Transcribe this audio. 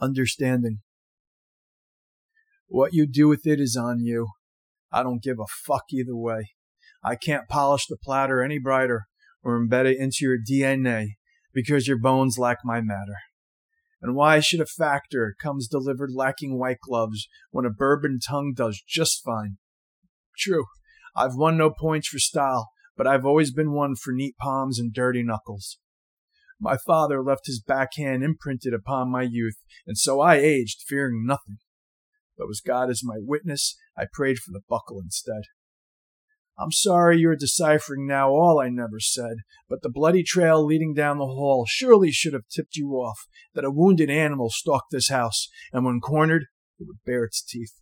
understanding. What you do with it is on you. I don't give a fuck either way. I can't polish the platter any brighter or embed it into your DNA because your bones lack my matter. And why should a factor comes delivered lacking white gloves when a bourbon tongue does just fine? True, I've won no points for style, but I've always been one for neat palms and dirty knuckles. My father left his backhand imprinted upon my youth, and so I aged, fearing nothing. But with God as my witness, I prayed for the buckle instead. I'm sorry you're deciphering now all I never said, but the bloody trail leading down the hall surely should have tipped you off that a wounded animal stalked this house, and when cornered, it would bare its teeth.